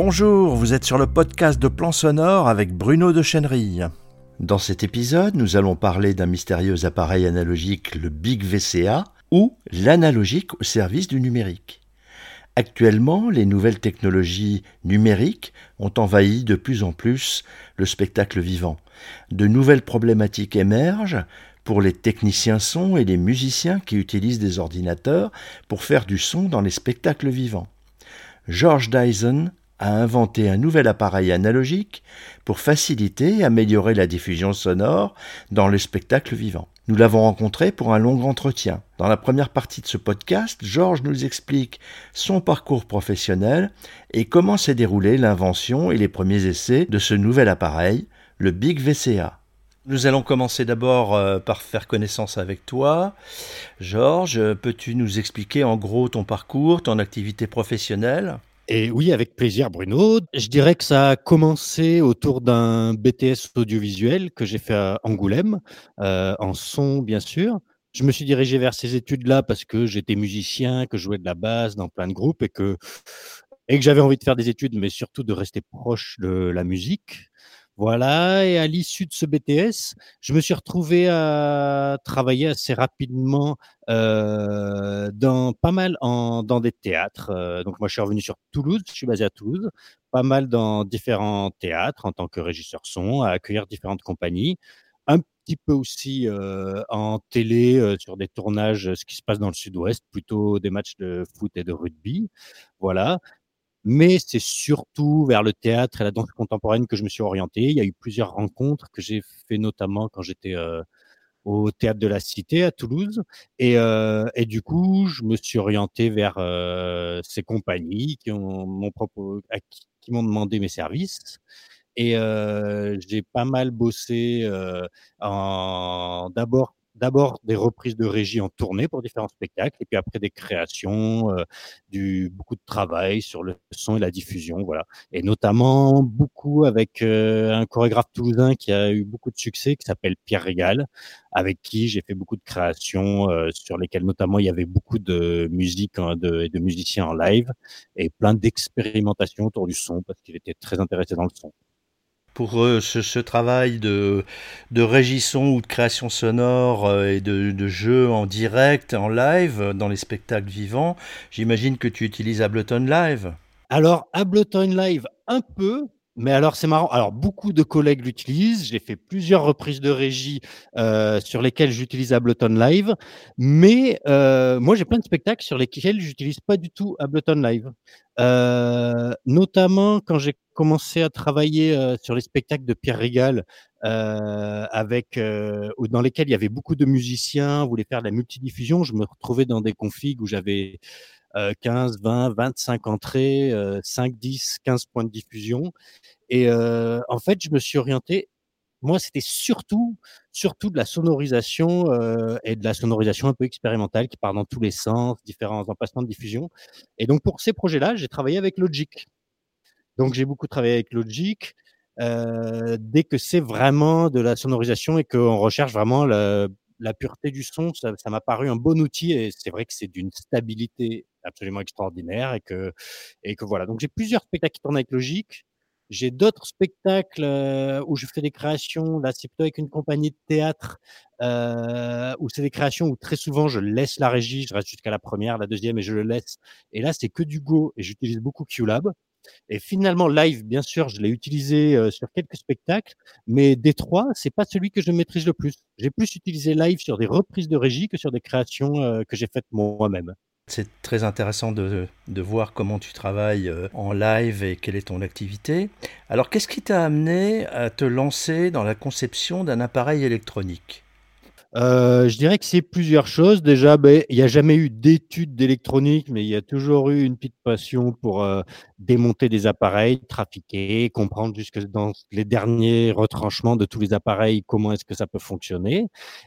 Bonjour, vous êtes sur le podcast de Plan Sonore avec Bruno de Chenerille. Dans cet épisode, nous allons parler d'un mystérieux appareil analogique, le Big VCA, ou l'analogique au service du numérique. Actuellement, les nouvelles technologies numériques ont envahi de plus en plus le spectacle vivant. De nouvelles problématiques émergent pour les techniciens son et les musiciens qui utilisent des ordinateurs pour faire du son dans les spectacles vivants. George Dyson a inventé un nouvel appareil analogique pour faciliter et améliorer la diffusion sonore dans les spectacles vivants. Nous l'avons rencontré pour un long entretien. Dans la première partie de ce podcast, Georges nous explique son parcours professionnel et comment s'est déroulée l'invention et les premiers essais de ce nouvel appareil, le Big VCA. Nous allons commencer d'abord euh, par faire connaissance avec toi. Georges, peux-tu nous expliquer en gros ton parcours, ton activité professionnelle? Et oui, avec plaisir, Bruno. Je dirais que ça a commencé autour d'un BTS audiovisuel que j'ai fait à Angoulême, euh, en son, bien sûr. Je me suis dirigé vers ces études-là parce que j'étais musicien, que je jouais de la basse dans plein de groupes et que, et que j'avais envie de faire des études, mais surtout de rester proche de la musique. Voilà, et à l'issue de ce BTS, je me suis retrouvé à travailler assez rapidement euh, dans pas mal en, dans des théâtres. Euh, donc moi, je suis revenu sur Toulouse, je suis basé à Toulouse, pas mal dans différents théâtres en tant que régisseur son, à accueillir différentes compagnies, un petit peu aussi euh, en télé sur des tournages, ce qui se passe dans le Sud-Ouest, plutôt des matchs de foot et de rugby. Voilà mais c'est surtout vers le théâtre et la danse contemporaine que je me suis orienté. Il y a eu plusieurs rencontres que j'ai fait notamment quand j'étais euh, au théâtre de la Cité à Toulouse, et, euh, et du coup, je me suis orienté vers euh, ces compagnies qui ont qui, m'ont demandé mes services. Et j'ai pas mal bossé en d'abord d'abord des reprises de régie en tournée pour différents spectacles, et puis après des créations, euh, du beaucoup de travail sur le son et la diffusion, voilà. Et notamment beaucoup avec euh, un chorégraphe toulousain qui a eu beaucoup de succès, qui s'appelle Pierre Régal, avec qui j'ai fait beaucoup de créations euh, sur lesquelles notamment il y avait beaucoup de musique hein, de, et de musiciens en live et plein d'expérimentations autour du son parce qu'il était très intéressé dans le son pour ce, travail de, de régisson ou de création sonore euh, et de, de jeu en direct, en live, dans les spectacles vivants, j'imagine que tu utilises Ableton Live. Alors, Ableton Live, un peu, mais alors, c'est marrant. Alors, beaucoup de collègues l'utilisent. J'ai fait plusieurs reprises de régie euh, sur lesquelles j'utilise Ableton Live. Mais euh, moi, j'ai plein de spectacles sur lesquels j'utilise pas du tout Ableton Live. Euh, notamment quand j'ai commencé à travailler euh, sur les spectacles de Pierre Régal, euh, avec euh, dans lesquels il y avait beaucoup de musiciens, voulaient faire de la multidiffusion. Je me retrouvais dans des configs où j'avais 15, 20, 25 entrées, 5, 10, 15 points de diffusion. Et euh, en fait, je me suis orienté. Moi, c'était surtout, surtout de la sonorisation euh, et de la sonorisation un peu expérimentale qui part dans tous les sens, différents emplacements de diffusion. Et donc, pour ces projets-là, j'ai travaillé avec Logic. Donc, j'ai beaucoup travaillé avec Logic. Euh, dès que c'est vraiment de la sonorisation et qu'on recherche vraiment la, la pureté du son, ça m'a paru un bon outil et c'est vrai que c'est d'une stabilité absolument extraordinaire et que, et que voilà. Donc j'ai plusieurs spectacles qui tournent avec Logique. J'ai d'autres spectacles euh, où je fais des créations. Là, c'est plutôt avec une compagnie de théâtre euh, où c'est des créations où très souvent je laisse la régie, je reste jusqu'à la première, la deuxième et je le laisse. Et là, c'est que du Go et j'utilise beaucoup QLab. Et finalement, live, bien sûr, je l'ai utilisé euh, sur quelques spectacles, mais des trois, c'est pas celui que je maîtrise le plus. J'ai plus utilisé live sur des reprises de régie que sur des créations euh, que j'ai faites moi-même. C'est très intéressant de, voir comment tu travailles euh, en live et quelle est ton activité. Alors, qu'est-ce qui t'a amené à te lancer dans la conception d'un appareil électronique? Euh, je dirais que c'est plusieurs choses. Déjà, ben, il n'y a jamais eu d'études d'électronique, mais il y a toujours eu une petite passion pour euh, démonter des appareils, trafiquer, comprendre jusque dans les derniers retranchements de tous les appareils, comment est-ce que ça peut fonctionner.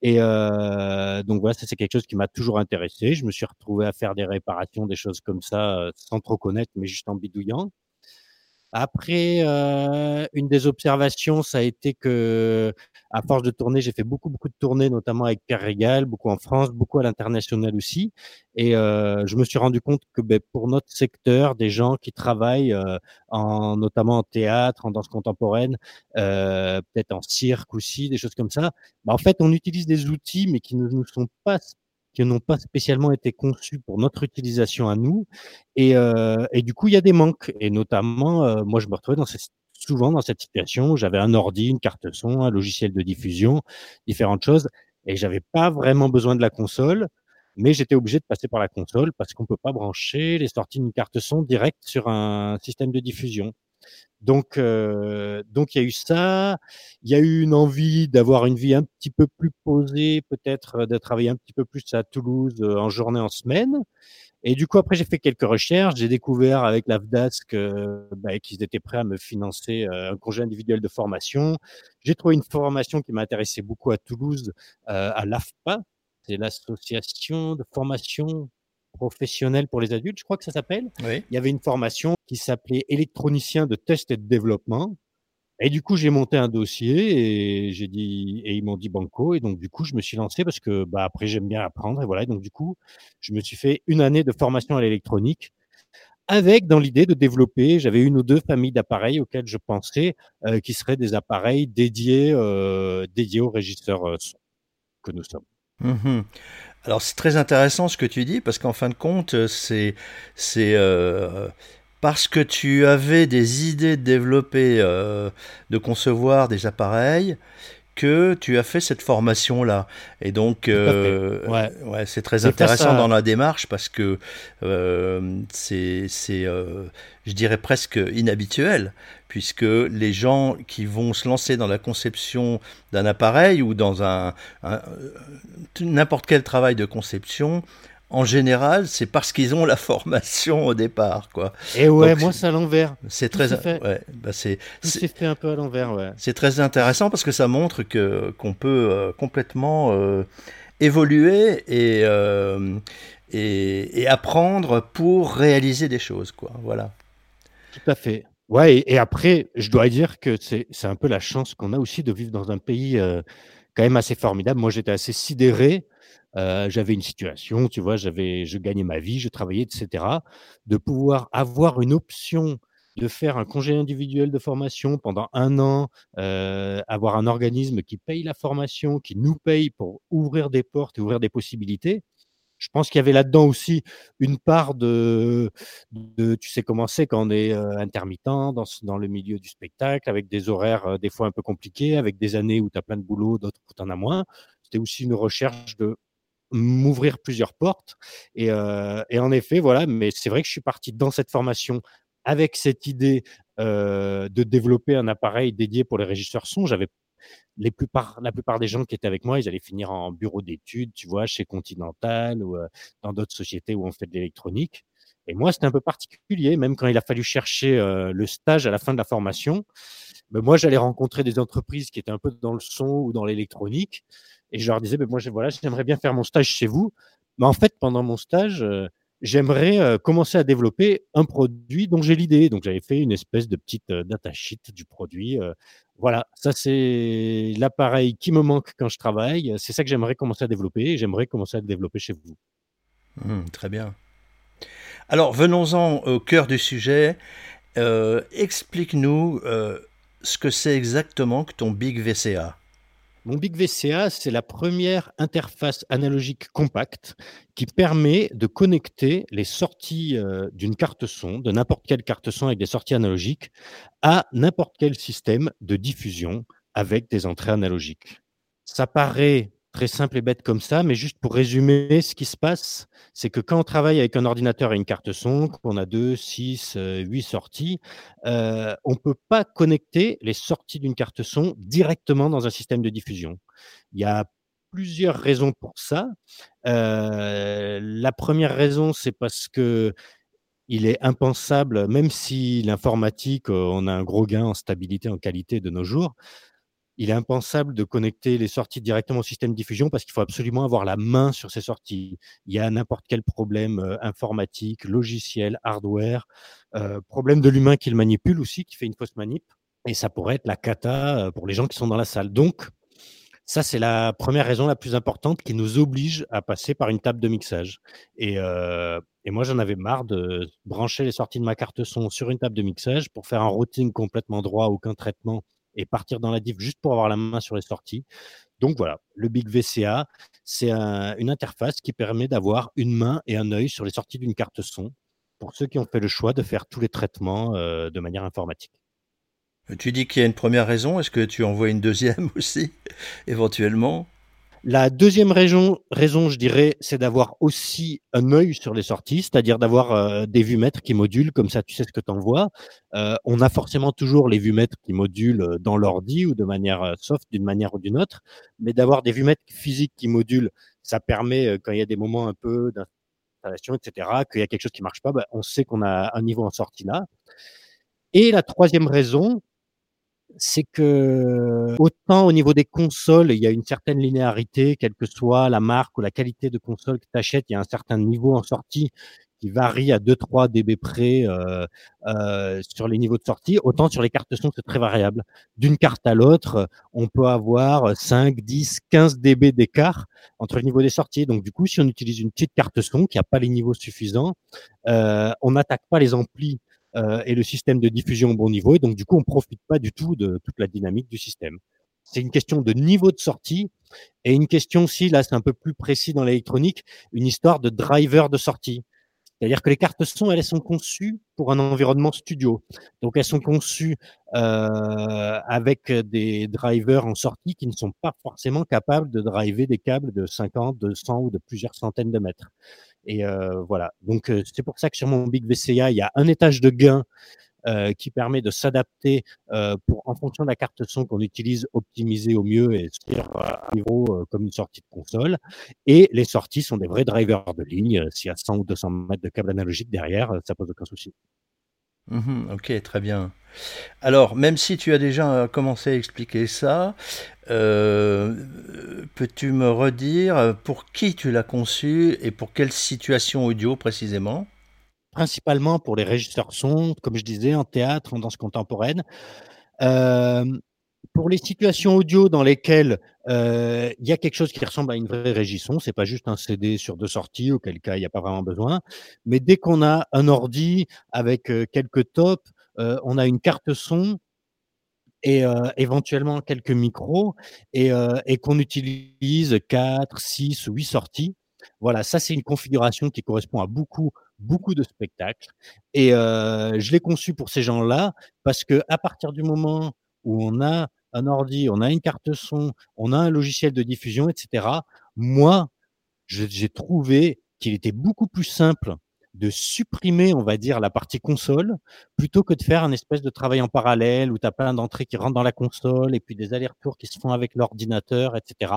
Et euh, donc voilà, ça c'est quelque chose qui m'a toujours intéressé. Je me suis retrouvé à faire des réparations, des choses comme ça, sans trop connaître, mais juste en bidouillant. Après, heu, une des observations, ça a été que, à force de tourner, j'ai fait beaucoup, beaucoup de tournées, notamment avec Pierre Régal, beaucoup en France, beaucoup à l'international aussi. Et heu, je me suis rendu compte que, beh, pour notre secteur, des gens qui travaillent, heu, en notamment en théâtre, en danse contemporaine, heu, peut-être en cirque aussi, des choses comme ça, bah, en fait, on utilise des outils, mais qui ne nous sont pas qui n'ont pas spécialement été conçus pour notre utilisation à nous. Et heu et du coup, il y a des manques. Et notamment, heu, moi, je me retrouvais dans souvent dans cette situation. J'avais un ordi, une carte son, un logiciel de diffusion, différentes choses. Et j'avais pas vraiment besoin de la console, mais j'étais obligé de passer par la console parce qu'on peut pas brancher les sorties d'une carte son direct sur un système de diffusion. Donc, heu, donc il y a eu ça. Il y a eu une envie d'avoir une vie un petit peu plus posée, peut-être, de travailler un petit peu plus à Toulouse, heu, en journée, en semaine et du coup, après, j'ai fait quelques recherches. J'ai découvert avec l'AFDAS que, bah, qu'ils étaient prêts à me financer, heu, un congé individuel de formation. J'ai trouvé une formation qui m'intéressait beaucoup à Toulouse, à l'AFPA, c'est l'association de formation professionnelle pour les adultes, je crois que ça s'appelle. Oui. Il y avait une formation qui s'appelait électronicien de test et de développement et du coup, j'ai monté un dossier et j'ai dit et ils m'ont dit banco et donc du coup, je me suis lancé parce que, bah, après j'aime bien apprendre et voilà et donc du coup, je me suis fait une année de formation à l'électronique avec dans l'idée de développer j'avais une ou 2 familles d'appareils auxquels je pensais, heu, qui seraient des appareils dédiés, heu, dédiés aux régisseurs, son que nous sommes. Mmh Alors c'est très intéressant ce que tu dis parce qu'en fin de compte, c'est euh, parce que tu avais des idées de développer, euh, de concevoir des appareils, que tu as fait cette formation-là. Et donc, euh, ouais. ouais, c'est très intéressant dans la démarche parce que euh, c'est, euh, je dirais presque inhabituel, puisque les gens qui vont se lancer dans la conception d'un appareil ou dans un, un n'importe quel travail de conception en général, c'est parce qu'ils ont la formation au départ, quoi. Et ouais, Donc, moi c'est à l'envers. C'est très, fait. ouais, bah c'est, c'est fait un peu à l'envers, ouais. C'est très intéressant parce que ça montre que qu'on peut euh, complètement euh, évoluer et, euh, et, et apprendre pour réaliser des choses, quoi. Voilà. Tout à fait. Ouais, et, et après, je dois dire que c'est c'est un peu la chance qu'on a aussi de vivre dans un pays quand même assez formidable. Moi, j'étais assez sidéré Heu, j'avais une situation, tu vois? J'avais je gagnais ma vie, je travaillais et cetera. De pouvoir avoir une option de faire un congé individuel de formation pendant 1 an, heu, avoir un organisme qui paye la formation, qui nous paye pour ouvrir des portes et ouvrir des possibilités. Je pense qu'il y avait là-dedans aussi une part de tu sais comment c'est quand on est, heu, intermittent dans le milieu du spectacle avec des horaires, heu, des fois un peu compliqués, avec des années où tu as plein de boulot, d'autres où tu en as moins. C'était aussi une recherche de m'ouvrir plusieurs portes. Et, euh, et, en effet, voilà, mais c'est vrai que je suis parti dans cette formation avec cette idée euh, de développer un appareil dédié pour les régisseurs son. J'avais la plupart des gens qui étaient avec moi, ils allaient finir en bureau d'études, tu vois, chez Continental ou dans d'autres sociétés où on fait de l'électronique. Et moi, c'était un peu particulier, même quand il a fallu chercher le stage à la fin de la formation. Ben, moi, j'allais rencontrer des entreprises qui étaient un peu dans le son ou dans l'électronique. Et je leur disais, ben, moi, voilà, j'aimerais bien faire mon stage chez vous. Mais en fait, pendant mon stage, j'aimerais commencer à développer un produit dont j'ai l'idée. Donc, j'avais fait une espèce de petite euh, datasheet du produit. Euh, voilà, ça, c'est l'appareil qui me manque quand je travaille. C'est ça que j'aimerais commencer à développer et j'aimerais commencer à le développer chez vous. Mmh, très bien. Alors, venons-en au cœur du sujet. Explique-nous ce que c'est exactement que ton Big VCA. Mon Big VCA, c'est la première interface analogique compacte qui permet de connecter les sorties euh, d'une carte son, de n'importe quelle carte son avec des sorties analogiques, à n'importe quel système de diffusion avec des entrées analogiques. Ça paraît très simple et bête comme ça, mais juste pour résumer ce qui se passe, c'est que quand on travaille avec un ordinateur et une carte son, qu'on a deux, six, euh, huit sorties, euh, on ne peut pas connecter les sorties d'une carte son directement dans un système de diffusion. Il y a plusieurs raisons pour ça. Euh, la première raison, c'est parce que il est impensable, même si l'informatique, on a un gros gain en stabilité, en qualité de nos jours, il est impensable de connecter les sorties directement au système de diffusion parce qu'il faut absolument avoir la main sur ces sorties. Il y a n'importe quel problème euh, informatique, logiciel, hardware, euh, problème de l'humain qui le manipule aussi, qui fait une fausse manip. Et ça pourrait être la cata euh, pour les gens qui sont dans la salle. Donc, ça, c'est la première raison la plus importante qui nous oblige à passer par une table de mixage. Et, et moi, j'en avais marre de brancher les sorties de ma carte son sur une table de mixage pour faire un routing complètement droit, aucun traitement, et partir dans la diff juste pour avoir la main sur les sorties. Donc voilà, le Big VCA, c'est un, une interface qui permet d'avoir une main et un œil sur les sorties d'une carte son pour ceux qui ont fait le choix de faire tous les traitements euh, de manière informatique. Tu dis qu'il y a une première raison, est-ce que tu en vois une deuxième aussi, éventuellement? La deuxième raison, raison je dirais, c'est d'avoir aussi un œil sur les sorties, c'est-à-dire d'avoir euh, des vumètres qui modulent, comme ça tu sais ce que tu envoies. Euh, on a forcément toujours les vumètres qui modulent euh, dans l'ordi ou de manière euh, soft, d'une manière ou d'une autre, mais d'avoir des vumètres physiques qui modulent, ça permet, euh, quand il y a des moments un peu d'installation, etc., qu'il y a quelque chose qui marche pas, bah, on sait qu'on a un niveau en sortie là. Et la troisième raison, c'est que autant au niveau des consoles, il y a une certaine linéarité, quelle que soit la marque ou la qualité de console que tu achètes, il y a un certain niveau en sortie qui varie à 2-3 dB près euh, euh, sur les niveaux de sortie. Autant sur les cartes son, c'est très variable. D'une carte à l'autre, on peut avoir 5, 10, 15 dB d'écart entre le niveau des sorties. Donc du coup, si on utilise une petite carte son qui n'a pas les niveaux suffisants, euh, on n'attaque pas les amplis euh, et le système de diffusion au bon niveau. Et donc, du coup, on profite pas du tout de toute la dynamique du système. C'est une question de niveau de sortie et une question aussi, là, c'est un peu plus précis dans l'électronique, une histoire de driver de sortie. C'est-à-dire que les cartes son, elles sont conçues pour un environnement studio. Donc, elles sont conçues euh, avec des drivers en sortie qui ne sont pas forcément capables de driver des câbles de 50, de 100 ou de plusieurs centaines de mètres. Et euh, voilà. Donc, euh, c'est pour ça que sur mon Big VCA, il y a un étage de gain euh, qui permet de s'adapter euh, pour, en fonction de la carte son qu'on utilise, optimiser au mieux et sur un niveau euh, comme une sortie de console. Et les sorties sont des vrais drivers de ligne. S'il y a 100 ou 200 mètres de câble analogique derrière, ça pose aucun souci. Mmh, ok, très bien. Alors, même si tu as déjà commencé à expliquer ça, euh, peux-tu me redire pour qui tu l'as conçu et pour quelle situation audio précisément? Principalement pour les régisseurs son, comme je disais, en théâtre, en danse contemporaine. Euh, pour les situations audio dans lesquelles euh, il y a quelque chose qui ressemble à une vraie régisson, c'est pas juste un CD sur deux sorties, auquel cas il n'y a pas vraiment besoin. Mais dès qu'on a un ordi avec euh, quelques tops, euh, on a une carte son et éventuellement quelques micros et, et qu'on utilise 4, 6 ou 8 sorties. Voilà, ça c'est une configuration qui correspond à beaucoup, beaucoup de spectacles. Et je l'ai conçu pour ces gens-là parce que à partir du moment où on a un ordi, on a une carte son, on a un logiciel de diffusion, etc. Moi, j'ai trouvé qu'il était beaucoup plus simple de supprimer, on va dire, la partie console, plutôt que de faire un espèce de travail en parallèle où tu as plein d'entrées qui rentrent dans la console et puis des allers-retours qui se font avec l'ordinateur, etc.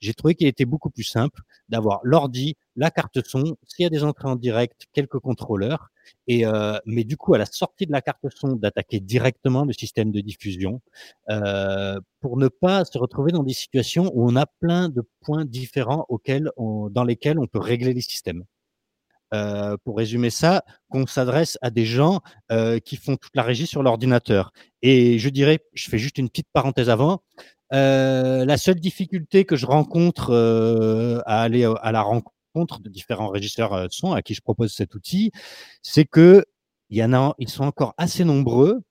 J'ai trouvé qu'il était beaucoup plus simple d'avoir l'ordi, la carte son, s'il y a des entrées en direct, quelques contrôleurs, et euh, mais du coup à la sortie de la carte son d'attaquer directement le système de diffusion euh, pour ne pas se retrouver dans des situations où on a plein de points différents auxquels dans lesquels on peut régler les systèmes. Euh, pour résumer ça, qu'on s'adresse à des gens euh, qui font toute la régie sur l'ordinateur. Et je dirais, je fais juste une petite parenthèse avant, euh, la seule difficulté que je rencontre à aller à la rencontre de différents régisseurs euh, son à qui je propose cet outil, c'est que il y en a, ils sont encore assez nombreux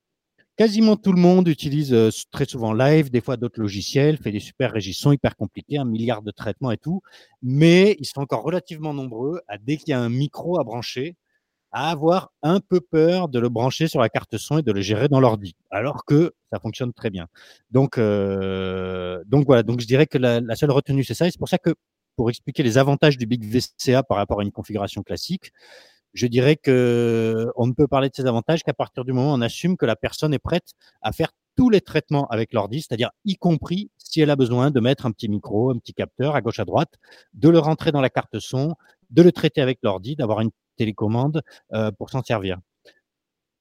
Quasiment tout le monde utilise euh, très souvent Live, des fois d'autres logiciels, fait des super régissons hyper compliqués, un milliard de traitements et tout, mais ils sont encore relativement nombreux à dès qu'il y a un micro à brancher, à avoir un peu peur de le brancher sur la carte son et de le gérer dans l'ordi, alors que ça fonctionne très bien. Donc, euh, voilà. Donc je dirais que la seule retenue c'est ça, et c'est pour ça que pour expliquer les avantages du Big VCA par rapport à une configuration classique, je dirais que on ne peut parler de ces avantages qu'à partir du moment où on assume que la personne est prête à faire tous les traitements avec l'ordi, c'est-à-dire y compris si elle a besoin de mettre un petit micro, un petit capteur à gauche à droite, de le rentrer dans la carte son, de le traiter avec l'ordi, d'avoir une télécommande euh, pour s'en servir.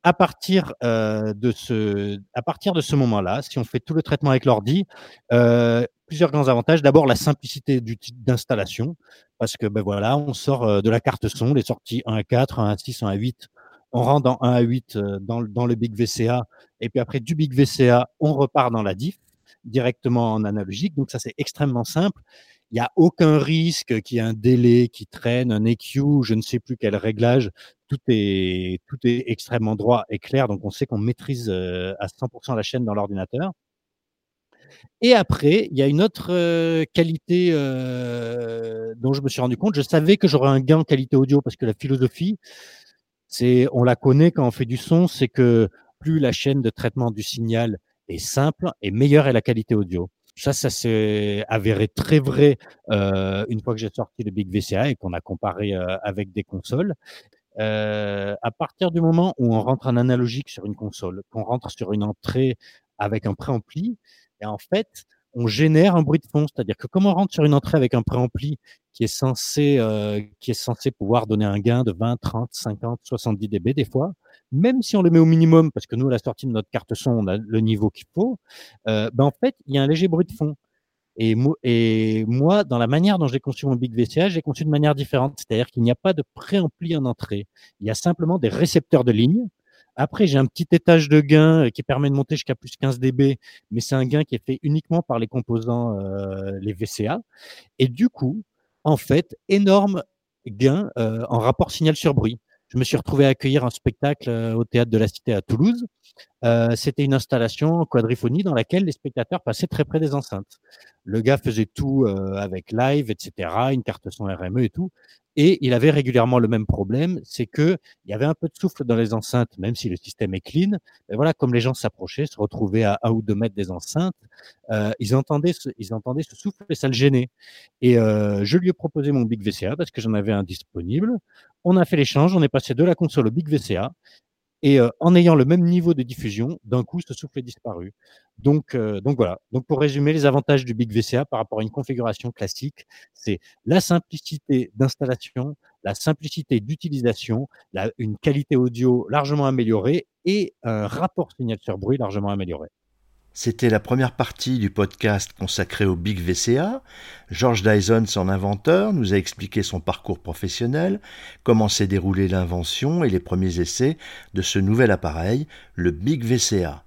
à partir, euh, de ce à partir de ce moment-là, si on fait tout le traitement avec l'ordi, euh, plusieurs grands avantages. D'abord, la simplicité d'installation, parce que, ben voilà, on sort, euh, de la carte son, les sorties 1 à 4, 1 à 6, 1 à 8. On rentre dans 1 à 8, dans dans le Big VCA et puis après du Big VCA, on repart dans la diff, directement en analogique. Donc ça, c'est extrêmement simple. Il n'y a aucun risque qu'il y ait un délai qui traîne, un EQ, je ne sais plus quel réglage. Tout est, tout est extrêmement droit et clair. Donc, on sait qu'on maîtrise euh, à 100% la chaîne dans l'ordinateur. Et après, il y a une autre euh, qualité euh, dont je me suis rendu compte. Je savais que j'aurais un gain en qualité audio parce que la philosophie, c'est, on la connaît quand on fait du son, c'est que plus la chaîne de traitement du signal est simple et meilleure est la qualité audio. Ça, ça s'est avéré très vrai euh, une fois que j'ai sorti le Big VCA et qu'on a comparé avec des consoles. À partir du moment où on rentre en analogique sur une console, qu'on rentre sur une entrée avec un préampli, et en fait, on génère un bruit de fond. C'est-à-dire que comme on rentre sur une entrée avec un préampli qui est censé, euh, qui est censé pouvoir donner un gain de 20, 30, 50, 70 dB des fois, même si on le met au minimum, parce que nous, à la sortie de notre carte son, on a le niveau qu'il faut, euh, ben en fait, il y a un léger bruit de fond. Et, et moi, dans la manière dont j'ai conçu mon Big VCA, j'ai conçu de manière différente. C'est-à-dire qu'il n'y a pas de préampli en entrée. Il y a simplement des récepteurs de ligne après, j'ai un petit étage de gain euh, qui permet de monter jusqu'à plus 15 dB, mais c'est un gain qui est fait uniquement par les composants, euh, les VCA. Et du coup, en fait, énorme gain euh, en rapport signal sur bruit. Je me suis retrouvé à accueillir un spectacle au théâtre de la Cité à Toulouse. C'était une installation en quadriphonie dans laquelle les spectateurs passaient très près des enceintes. Le gars faisait tout avec live, etc., une carte son RME et tout. Et il avait régulièrement le même problème, c'est que il y avait un peu de souffle dans les enceintes, même si le système est clean. Mais voilà, comme les gens s'approchaient, se retrouvaient à un ou deux mètres des enceintes, euh, ils entendaient, ce, souffle et ça le gênait. Et euh, je lui ai proposé mon Big VCA parce que j'en avais un disponible. On a fait l'échange, on est passé de la console au Big VCA. Et en ayant le même niveau de diffusion, d'un coup, ce souffle est disparu. Donc, donc voilà. Donc pour résumer, les avantages du Big VCA par rapport à une configuration classique, c'est la simplicité d'installation, la simplicité d'utilisation, une qualité audio largement améliorée et un rapport signal sur bruit largement amélioré. C'était la première partie du podcast consacré au Big VCA. George Dyson, son inventeur, nous a expliqué son parcours professionnel, comment s'est déroulée l'invention et les premiers essais de ce nouvel appareil, le Big VCA.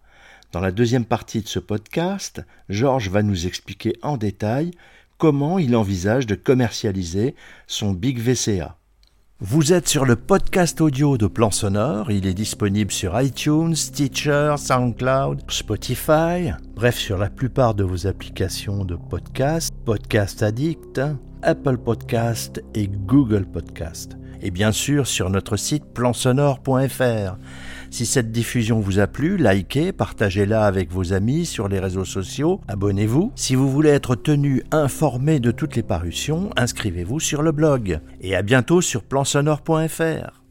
Dans la deuxième partie de ce podcast, George va nous expliquer en détail comment il envisage de commercialiser son Big VCA. Vous êtes sur le podcast audio de Plan Sonore. Il est disponible sur iTunes, Stitcher, SoundCloud, Spotify, bref, sur la plupart de vos applications de podcast, Podcast Addict, Apple Podcast et Google Podcast. Et bien sûr sur notre site plansonore.fr. Si cette diffusion vous a plu, likez, partagez-la avec vos amis sur les réseaux sociaux, abonnez-vous. Si vous voulez être tenu informé de toutes les parutions, inscrivez-vous sur le blog. Et à bientôt sur plansonore.fr.